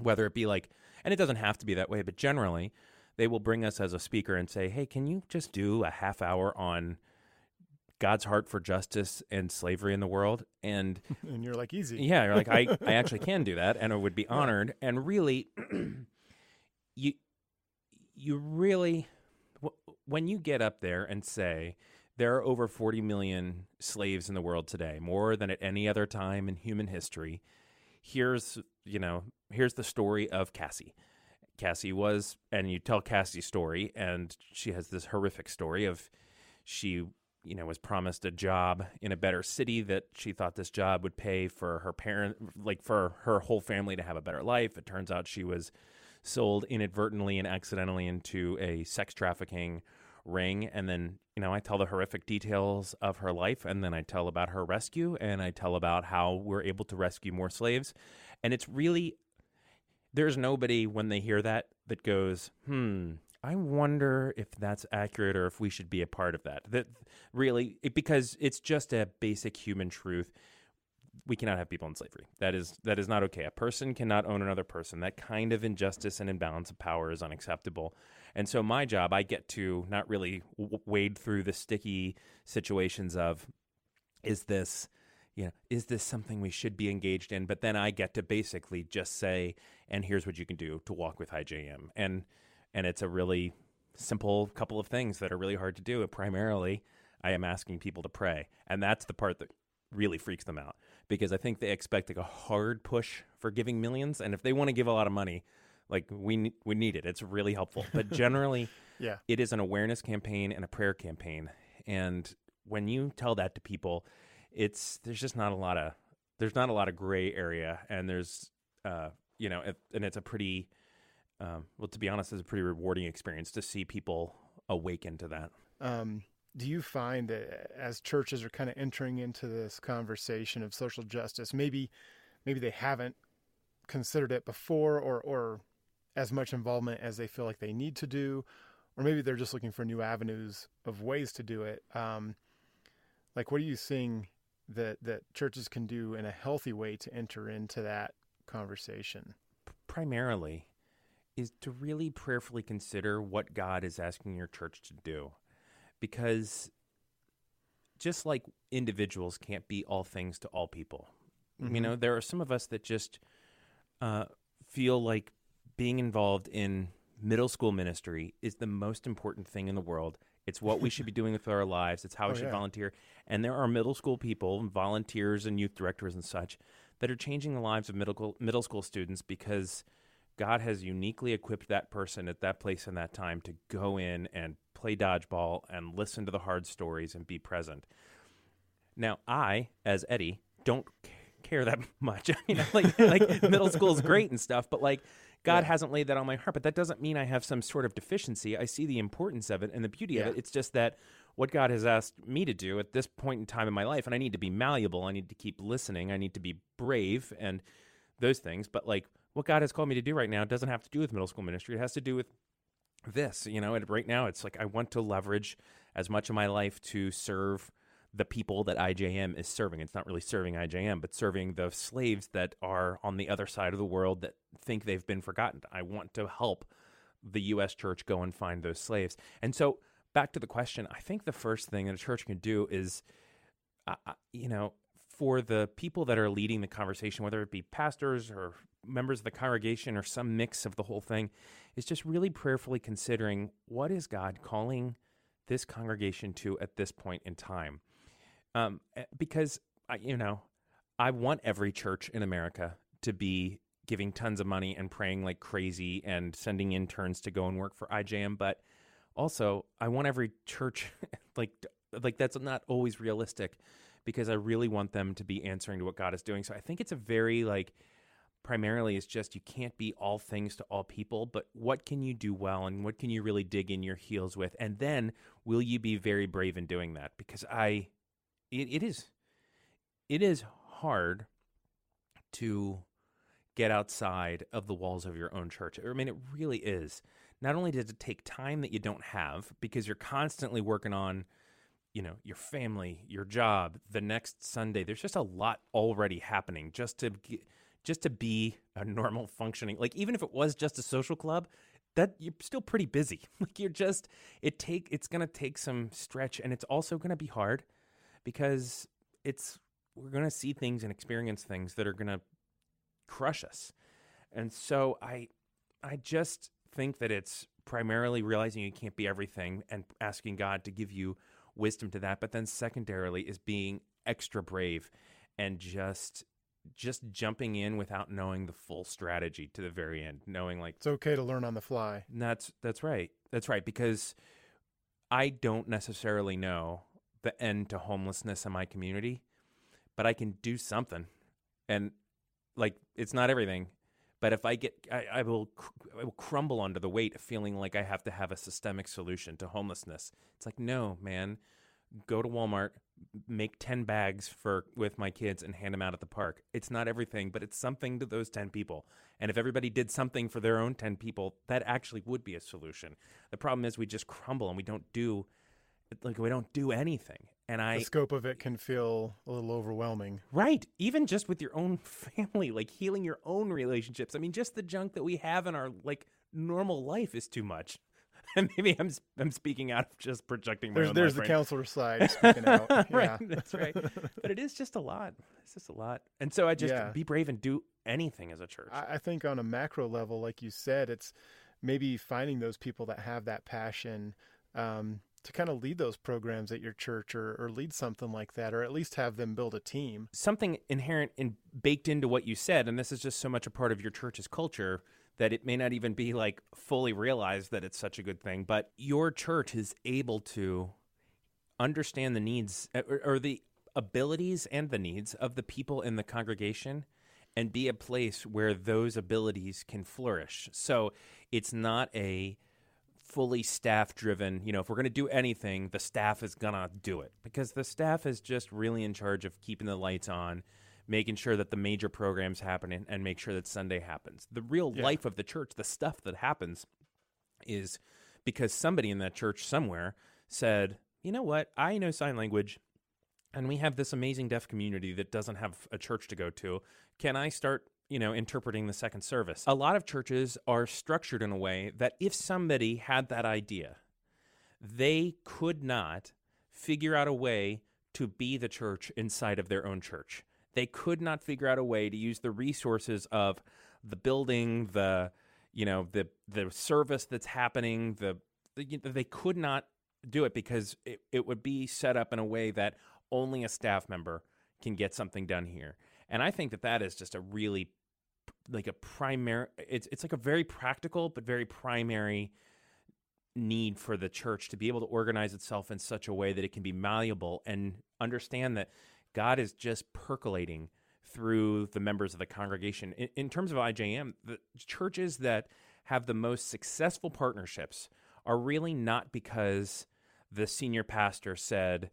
whether it be like, and it doesn't have to be that way, but generally, they will bring us as a speaker and say, "Hey, can you just do a half hour on God's heart for justice and slavery in the world?" And and you're like easy. yeah, you're like, I, I actually can do that, and I would be honored. And really, you you really when you get up there and say there are over 40 million slaves in the world today, more than at any other time in human history. Here's, you know, here's the story of Cassie. Cassie was, and you tell Cassie's story, and she has this horrific story of she, you know, was promised a job in a better city that she thought this job would pay for her parent, like for her whole family to have a better life. It turns out she was sold inadvertently and accidentally into a sex trafficking ring and then you know i tell the horrific details of her life and then i tell about her rescue and i tell about how we're able to rescue more slaves. And it's really there's nobody when they hear that that goes hmm i wonder if that's accurate or if we should be a part of that. That really because it's just a basic human truth we cannot have people in slavery. That is that is not okay. A person cannot own another person. That kind of injustice and imbalance of power is unacceptable. And so my job, I get to not really wade through the sticky situations of is this you know, is this something we should be engaged in? But then I get to basically just say, and here's what you can do to walk with IJM. And and it's a really simple couple of things that are really hard to do. Primarily, I am asking people to pray. And that's the part that really freaks them out because I think they expect like a hard push for giving millions, and if they want to give a lot of money, like we we need it. It's really helpful, but generally, yeah, it is an awareness campaign and a prayer campaign. And when you tell that to people, it's there's just not a lot of there's not a lot of gray area, and there's uh, you know, it, and it's a pretty um, well, to be honest, it's a pretty rewarding experience to see people awaken to that. Um, do you find that as churches are kind of entering into this conversation of social justice, maybe maybe they haven't considered it before or or as much involvement as they feel like they need to do, or maybe they're just looking for new avenues of ways to do it. Um, like, what are you seeing that that churches can do in a healthy way to enter into that conversation? Primarily, is to really prayerfully consider what God is asking your church to do because just like individuals can't be all things to all people, mm-hmm. you know, there are some of us that just uh, feel like being involved in middle school ministry is the most important thing in the world. It's what we should be doing with our lives. It's how oh, we should yeah. volunteer. And there are middle school people, volunteers, and youth directors and such that are changing the lives of middle middle school students because God has uniquely equipped that person at that place and that time to go in and play dodgeball and listen to the hard stories and be present. Now, I, as Eddie, don't care that much. I mean, like, like middle school is great and stuff, but like, God yeah. hasn't laid that on my heart. But that doesn't mean I have some sort of deficiency. I see the importance of it and the beauty yeah. of it. It's just that what God has asked me to do at this point in time in my life, and I need to be malleable. I need to keep listening. I need to be brave and those things. But like, what God has called me to do right now doesn't have to do with middle school ministry. It has to do with this, you know, and right now it's like I want to leverage as much of my life to serve the people that IJM is serving. It's not really serving IJM, but serving the slaves that are on the other side of the world that think they've been forgotten. I want to help the U.S. church go and find those slaves. And so, back to the question, I think the first thing that a church can do is, uh, you know, for the people that are leading the conversation, whether it be pastors or members of the congregation or some mix of the whole thing, is just really prayerfully considering what is God calling this congregation to at this point in time. Um, eh, because, I, you know, I want every church in America to be giving tons of money and praying like crazy and sending interns to go and work for IJM, but also I want every church like like that's not always realistic because I really want them to be answering to what God is doing. So I think it's a very like primarily is just you can't be all things to all people, but what can you do well and what can you really dig in your heels with? And then will you be very brave in doing that? Because I, it, it is, it is hard to get outside of the walls of your own church. I mean, it really is. Not only does it take time that you don't have because you're constantly working on, you know, your family, your job, the next Sunday. There's just a lot already happening just to get, just to be a normal functioning like even if it was just a social club that you're still pretty busy like you're just it take it's going to take some stretch and it's also going to be hard because it's we're going to see things and experience things that are going to crush us and so i i just think that it's primarily realizing you can't be everything and asking God to give you wisdom to that. But then secondarily is being extra brave and just just jumping in without knowing the full strategy to the very end, knowing like It's okay to learn on the fly. that's that's right. That's right because I don't necessarily know the end to homelessness in my community, but I can do something. And like it's not everything, but if I get I, I will cr- I will crumble under the weight of feeling like I have to have a systemic solution to homelessness. It's like no, man. Go to Walmart, make 10 bags for with my kids and hand them out at the park. It's not everything, but it's something to those 10 people. And if everybody did something for their own 10 people, that actually would be a solution. The problem is we just crumble and we don't do like we don't do anything. And I the scope of it can feel a little overwhelming. Right. Even just with your own family, like healing your own relationships. I mean, just the junk that we have in our like normal life is too much. And maybe I'm I'm speaking out of just projecting my There's own there's the right? counselor side speaking out. right, Yeah. that's right. But it is just a lot. It's just a lot. And so I just Yeah. be brave and do anything as a church. I, I think on a macro level, like you said, it's maybe finding those people that have that passion um, to kind of lead those programs at your church or, or lead something like that, or at least have them build a team. Something inherent and baked into what you said, and this is just so much a part of your church's culture that it may not even be like fully realized that it's such a good thing. But your church is able to understand the needs eh, or, or the abilities and the needs of the people in the congregation and be a place where those abilities can flourish. So it's not a fully staff driven, you know, if we're going to do anything, the staff is going to do it because the staff is just really in charge of keeping the lights on, making sure that the major programs happen and, and make sure that Sunday happens. The real Yeah. life of the church, the stuff that happens is because somebody in that church somewhere said, you know what, I know sign language and we have this amazing deaf community that doesn't have a church to go to. Can I start, you know, interpreting the second service? A lot of churches are structured in a way that if somebody had that idea, they could not figure out a way to be the church inside of their own church. They could not figure out a way to use the resources of the building, the you know, the the service that's happening, the, the they could not do it because it, it would be set up in a way that only a staff member can get something done here. And I think that that is just a really like a primary it's it's like a very practical but very primary need for the church to be able to organize itself in such a way that it can be malleable and understand that God is just percolating through the members of the congregation. In, in terms of IJM, the churches that have the most successful partnerships are really not because the senior pastor said,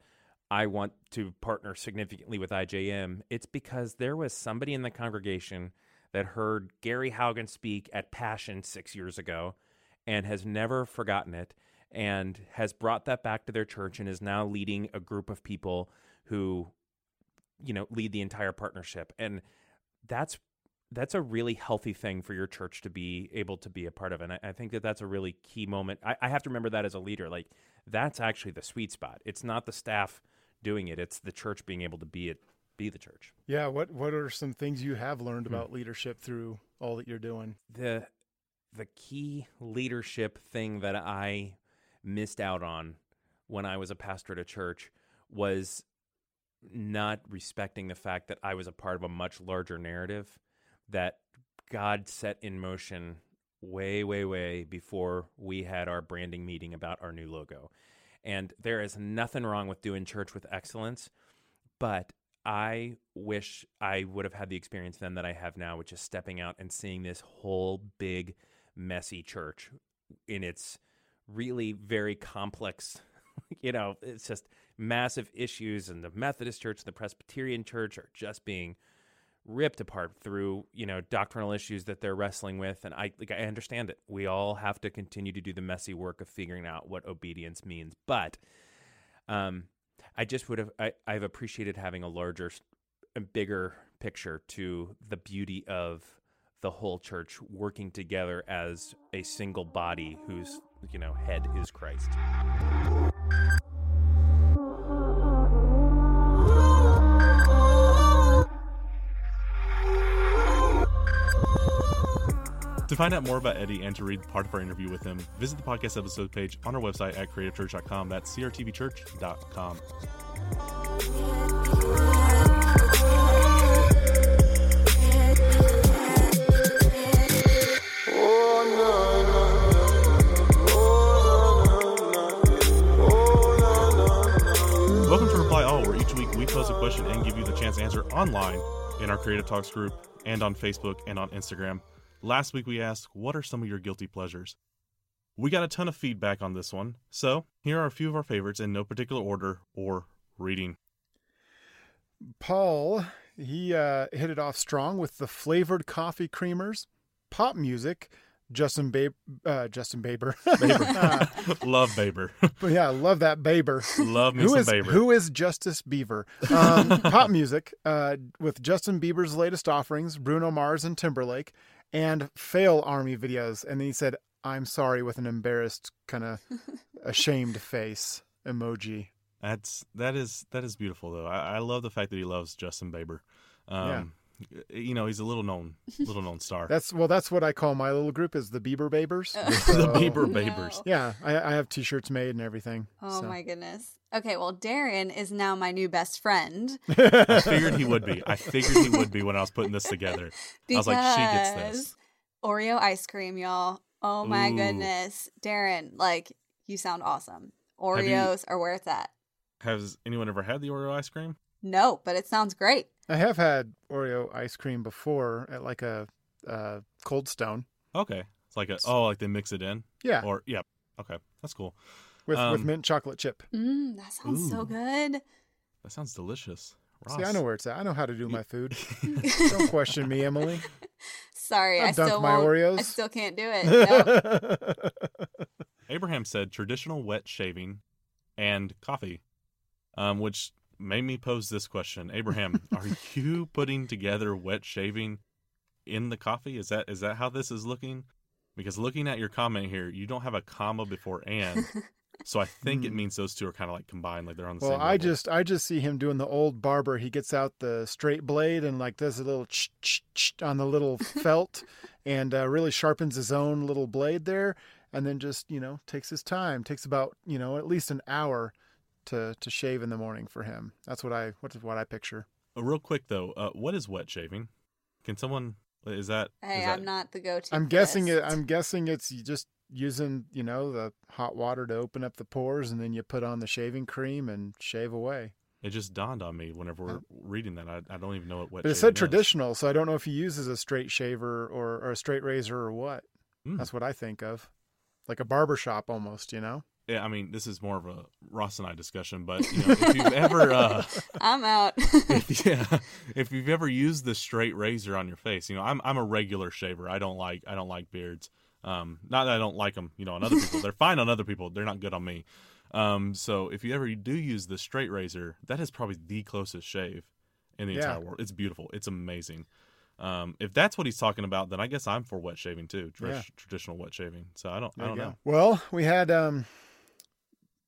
I want to partner significantly with IJM. It's because there was somebody in the congregation that heard Gary Haugen speak at Passion six years ago and has never forgotten it and has brought that back to their church and is now leading a group of people who you know lead the entire partnership and that's that's a really healthy thing for your church to be able to be a part of and i, I think that that's a really key moment I, I have to remember that as a leader like that's actually the sweet spot it's not the staff doing it it's the church being able to be it be the church Yeah. What What are some things you have learned Hmm. about leadership through all that you're doing? the the key leadership thing that I missed out on when I was a pastor at a church was not respecting the fact that I was a part of a much larger narrative that God set in motion way, way, way before we had our branding meeting about our new logo. And there is nothing wrong with doing church with excellence, but I wish I would have had the experience then that I have now, which is stepping out and seeing this whole big, messy church in its really very complex, you know, it's just massive issues. And the Methodist Church and the Presbyterian Church are just being ripped apart through, you know, doctrinal issues that they're wrestling with. And I like I understand it. We all have to continue to do the messy work of figuring out what obedience means. But um I just would have I, I've appreciated having a larger a bigger picture to the beauty of the whole church working together as a single body whose you know head is Christ. To find out more about Eddie and to read part of our interview with him, visit the podcast episode page on our website at creativechurch.com. That's crtvchurch.com. Welcome to Reply All, where each week we pose a question and give you the chance to answer online in our Creative Talks group and on Facebook and on Instagram. Last week we asked, What are some of your guilty pleasures? We got a ton of feedback on this one, so here are a few of our favorites in no particular order or reading. Paul, he uh, hit it off strong with the flavored coffee creamers, pop music, Justin Bieber, uh, Justin Bieber. Love Bieber. but yeah, love that Bieber. Love me Who some is Baber. who is Justice Beaver? Um, pop music uh, with Justin Bieber's latest offerings, Bruno Mars and Timberlake, and FailArmy videos. And then he said, "I'm sorry" with an embarrassed, kind of ashamed face emoji. That's that is that is beautiful though. I, I love the fact that he loves Justin Bieber. Um, You know, he's a little known, little known star. That's well, that's what I call my little group is the Bieber Babers. Oh. the So- Bieber No. Babers. Yeah, I, I have T-shirts made and everything. Oh so. my goodness. Okay, well, Darren is now my new best friend I figured he would be. I figured he would be when I was putting this together. I because was like, she gets this. Oreo ice cream, y'all. Oh my Ooh. goodness, Darren, like you sound awesome. you- Oreos are where it's at. Has anyone ever had the Oreo ice cream? No, but it sounds great. I have had Oreo ice cream before at like a uh, Cold Stone. Okay, it's like a oh, like they mix it in, Yeah, or yeah. Okay, that's cool. with with um, mint chocolate chip. Mm, that sounds so good. That sounds delicious. Ross. See, I know where it's at. I know how to do my food. Don't question me, Emily. Sorry, I'll I dunk still my won't. I Oreos. still can't do it. No. Abraham said traditional wet shaving and coffee, um, which made me pose this question. Abraham, are you putting together wet shaving in the coffee? Is that is that how this is looking? Because looking at your comment here, you don't have a comma before and. So I think it Hmm. means those two are kind of like combined, like they're on the well, same. Well, I level. just I just see him doing the old barber. He gets out the straight blade and like does a little ch ch ch on the little felt, and uh, really sharpens his own little blade there, and then just you know takes his time. Takes about you know at least an hour to to shave in the morning for him. That's what I what is what I picture. Uh, real quick though. Uh, what is wet shaving? Can someone? Is that? hey, is that- I'm not the go-to. I'm guessing this. it. I'm guessing it's just using you know the hot water to open up the pores, and then you put on the shaving cream and shave away. It just dawned on me whenever we're reading that. I, I don't even know what wet. But it shaving said is. traditional, so I don't know if he uses a straight shaver or, or a straight razor or what. Mm. That's what I think of. Like a barber shop almost, you know? Yeah, I mean, this is more of a Ross and I discussion, but you know, if you've ever, uh, I'm out. if, yeah, if you've ever used the straight razor on your face, you know, I'm I'm a regular shaver. I don't like I don't like beards. Um, not that I don't like them, you know, on other people. They're fine on other people. They're not good on me. Um, so if you ever do use the straight razor, that is probably the closest shave in the Yeah. entire world. It's beautiful. It's amazing. Um, if that's what he's talking about, then I guess I'm for wet shaving too. Tra- Yeah. Traditional wet shaving. So I don't There I don't know. Well, we had um,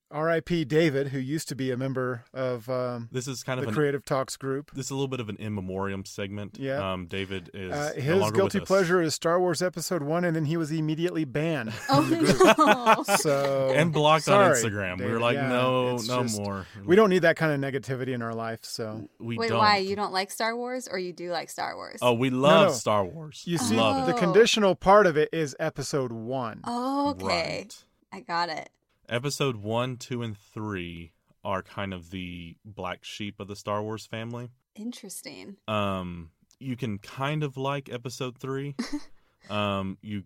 R.I.P. David, who used to be a member of um, This is kind the of an Creative Talks group. this is a little bit of an in memoriam segment. Yeah. Um, David is Uh, no his longer guilty with us. pleasure is Star Wars Episode 1, and then he was immediately banned. oh no. So and blocked Sorry, on Instagram. we were like, Yeah, no, no just- more. we don't need that kind of negativity in our life. So We Wait, don't. why you don't like Star Wars, or you do like Star Wars? Oh, we love no. Star Wars. you see, love the it. Oh. conditional part of it is Episode 1. Oh, okay, Right. I got it. Episode one, two, and three are kind of the black sheep of the Star Wars family. Interesting. Um, you can kind of like Episode three. um, you,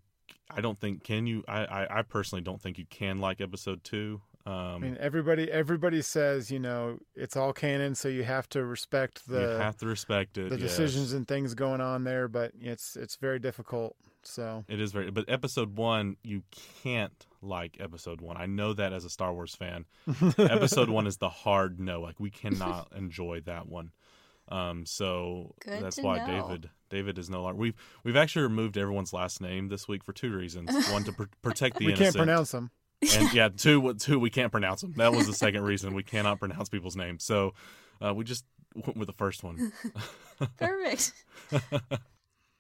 I don't think can you. I, I, I personally don't think you can like Episode two. Um, I mean, everybody everybody says you know it's all canon, so you have to respect the you have to respect it. the yes. decisions and things going on there, but it's it's very difficult. So It is very, but episode one, you can't like episode one. I know that as a Star Wars fan. episode one is the hard no. Like we cannot enjoy that one. Um, so Good that's why know. David David is no longer. We've we've actually removed everyone's last name this week for two reasons. One to pr- protect the we innocent, can't pronounce them. and yeah, two two we can't pronounce them. That was the second reason we cannot pronounce people's names. So uh, we just went with the first one. Perfect.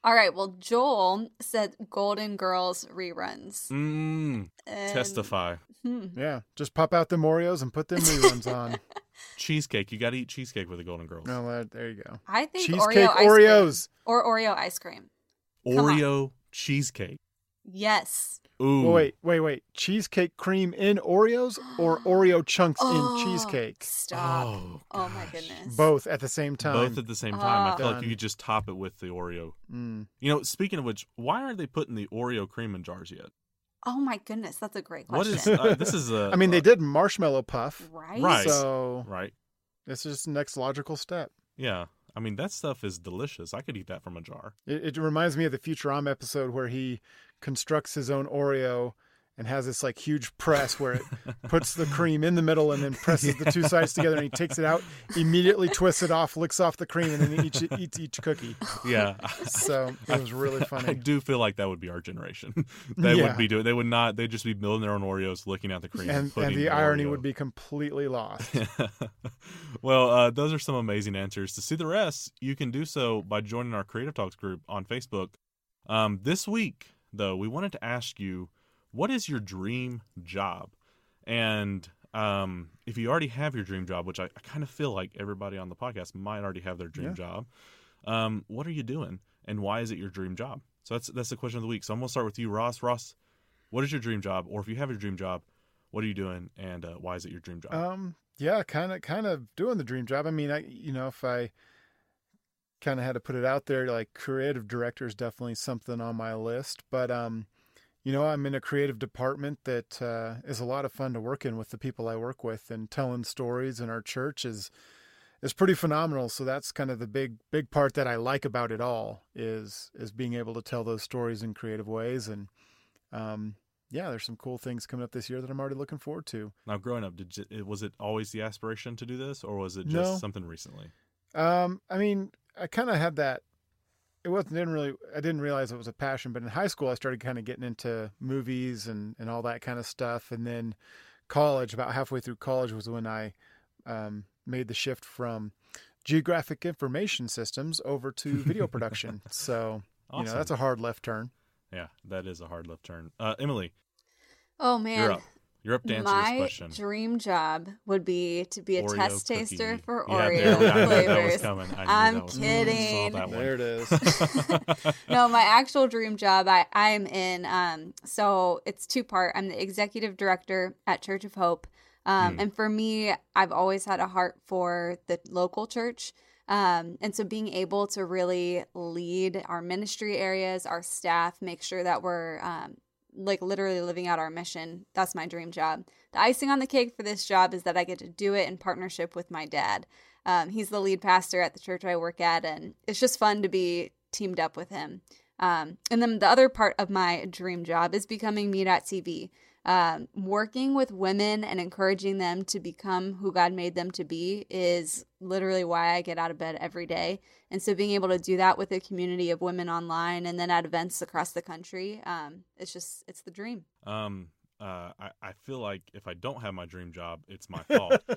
All right. Well, Joel said Golden Girls reruns. Mm, And- testify. Hmm. Yeah, just pop out the Oreos and put them reruns on. Cheesecake. You got to eat cheesecake with the Golden Girls. No, uh, there you go. I think Cheesecake Oreo ice Oreos. cream. or Oreo ice cream. Come on. Oreo cheesecake. Yes. Ooh. Well, wait, wait, wait. Cheesecake cream in Oreos or Oreo chunks Oh, in cheesecake? Stop. Oh, Oh, my goodness. Both at the same time. Both at the same time. I feel like you could just top it with the Oreo. Mm. You know, speaking of which, why aren't they putting the Oreo cream in jars yet? Oh my goodness, that's a great question. is uh, this? Is a I mean, they did marshmallow puff, right? Right. so right? this is the next logical step. Yeah. I mean, that stuff is delicious. I could eat that from a jar. It, it reminds me of the Futurama episode where he constructs his own Oreo and has this like huge press where it puts the cream in the middle and then presses the two sides together and he takes it out, immediately twists it off, licks off the cream, and then eats, eats each cookie. Yeah. So it was really funny I do feel like that would be our generation. they Yeah. would be doing. They would not. They'd just be building their own Oreos, looking at the cream, And, putting and the irony Oreo. would be completely lost. well, uh, those are some amazing answers. To see the rest, you can do so by joining our Creative Talks group on Facebook. Um, this week, though, we wanted to ask you, what is your dream job? And um, if you already have your dream job, which I, I kind of feel like everybody on the podcast might already have their dream Yeah. job, um, what are you doing, and why is it your dream job? So that's that's the question of the week. So I'm gonna start with you, Ross. Ross, what is your dream job, or if you have your dream job, what are you doing, and uh, why is it your dream job? Um, yeah, kind of, kind of doing the dream job. I mean, I, you know, if I kind of had to put it out there, like creative director is definitely something on my list. But, um, you know, I'm in a creative department that uh, is a lot of fun to work in with the people I work with, and telling stories in our church is is pretty phenomenal. So that's kind of the big big part that I like about it all is is being able to tell those stories in creative ways and. Um, yeah, there's some cool things coming up this year that I'm already looking forward to. Now, growing up, did you, was it always the aspiration to do this, or was it just No. something recently? Um, I mean, I kind of had that. It wasn't didn't really. I didn't realize it was a passion, but in high school, I started kind of getting into movies and and all that kind of stuff. And then college, about halfway through college, was when I um, made the shift from geographic information systems over to video production. So you know, that's a hard left turn. Yeah, that is a hard left turn. Uh, Emily, Oh man. You're up. You're to answer My this question. dream job would be to be a Oreo test cookie. taster for Yeah, Oreo there- I knew that was flavors. I knew I'm that was coming. kidding. Saw that one. There it is. no, my actual dream job I I'm in um so it's two part. I'm the executive director at Church of Hope. Um Hmm. and for me, I've always had a heart for the local church. Um and so being able to really lead our ministry areas, our staff, make sure that we're um like literally living out our mission. That's my dream job. The icing on the cake for this job is that I get to do it in partnership with my dad. Um, he's the lead pastor at the church I work at, and it's just fun to be teamed up with him. Um, and then the other part of my dream job is becoming me.tv. Um, working with women and encouraging them to become who God made them to be is literally why I get out of bed every day. And so being able to do that with a community of women online and then at events across the country, um, it's just, it's the dream. Um, uh, I, I feel like if I don't have my dream job, it's my fault.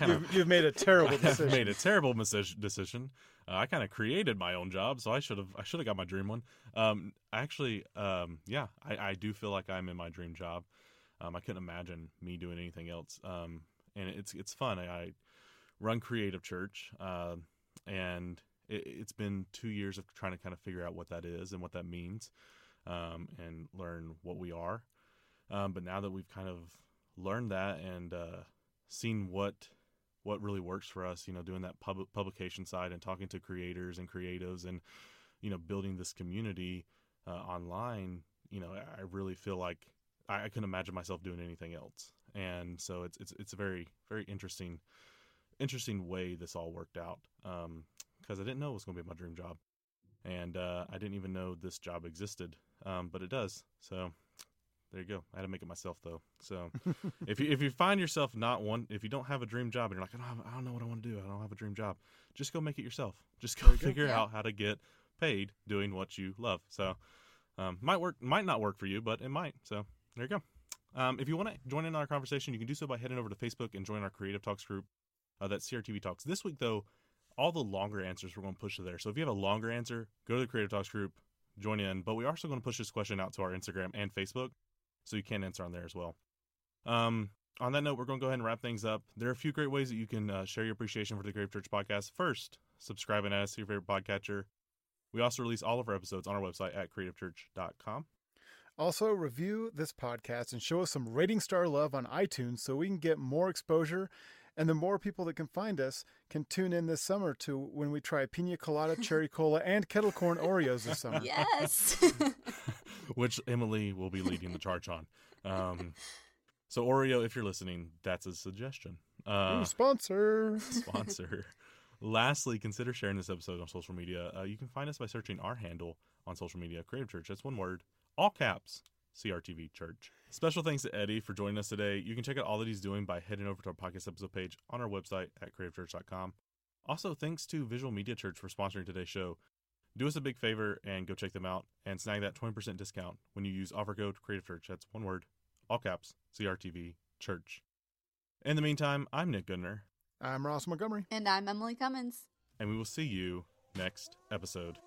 Um, you've, you've made a terrible I've decision. made a terrible misi- decision. Uh, I kind of created my own job, so I should have I should have got my dream one. Um, actually, um, yeah, I, I do feel like I'm in my dream job. Um, I couldn't imagine me doing anything else. Um, and it's it's fun. I, I run Creative Church, uh, and it, it's been two years of trying to kind of figure out what that is and what that means, um, and learn what we are. Um, but now that we've kind of learned that and uh, seen what what really works for us, you know, doing that pub- publication side and talking to creators and creatives and you know building this community uh, online, you know, I really feel like I, I couldn't imagine myself doing anything else. And so it's it's it's a very very interesting interesting way this all worked out because I didn't know it was going to be my dream job, and uh, I didn't even know this job existed, um, but it does. So there you go. I had to make it myself though. So if you if you find yourself not one, if you don't have a dream job and you're like, I don't, have, I don't know what I want to do, I don't have a dream job, just go make it yourself. Just go There you go. figure Yeah. out how to get paid doing what you love. So um, might work, might not work for you, but it might. So there you go. Um, if you want to join in our conversation, you can do so by heading over to Facebook and join our Creative Talks group. Uh, that's CRTV Talks. This week, though, all the longer answers we're going to push to there. So if you have a longer answer, go to the Creative Talks group, join in. But we're also going to push this question out to our Instagram and Facebook, so you can answer on there as well. Um, on that note, we're going to go ahead and wrap things up. There are a few great ways that you can uh, share your appreciation for the Creative Church podcast. First, subscribing us to your favorite podcatcher. We also release all of our episodes on our website at creativechurch.com. Also, review this podcast and show us some rating star love on iTunes so we can get more exposure. And the more people that can find us can tune in this summer to when we try pina colada, cherry cola, and kettle corn Oreos this summer. Yes. which Emily will be leading the charge on. Um, so Oreo, if you're listening, that's a suggestion. Uh, Ooh, sponsor. sponsor. Lastly, consider sharing this episode on social media. Uh, you can find us by searching our handle on social media, Creative Church. That's one word, all caps, CRTV Church. Special thanks to Eddie for joining us today. You can check out all that he's doing by heading over to our podcast episode page on our website at creativechurch.com. Also, thanks to Visual Media Church for sponsoring today's show. Do us a big favor and go check them out and snag that 20% discount when you use offer code Creative Church. That's one word, all caps, CRTV Church. In the meantime, I'm Nick Gunner, I'm Ross Montgomery. and I'm Emily Cummins. and we will see you next episode.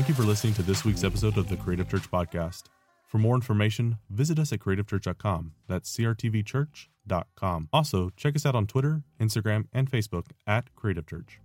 Thank you for listening to this week's episode of the Creative Church Podcast. For more information, visit us at creativechurch.com. That's crtvchurch.com. Also, check us out on Twitter, Instagram, and Facebook at Creative Church.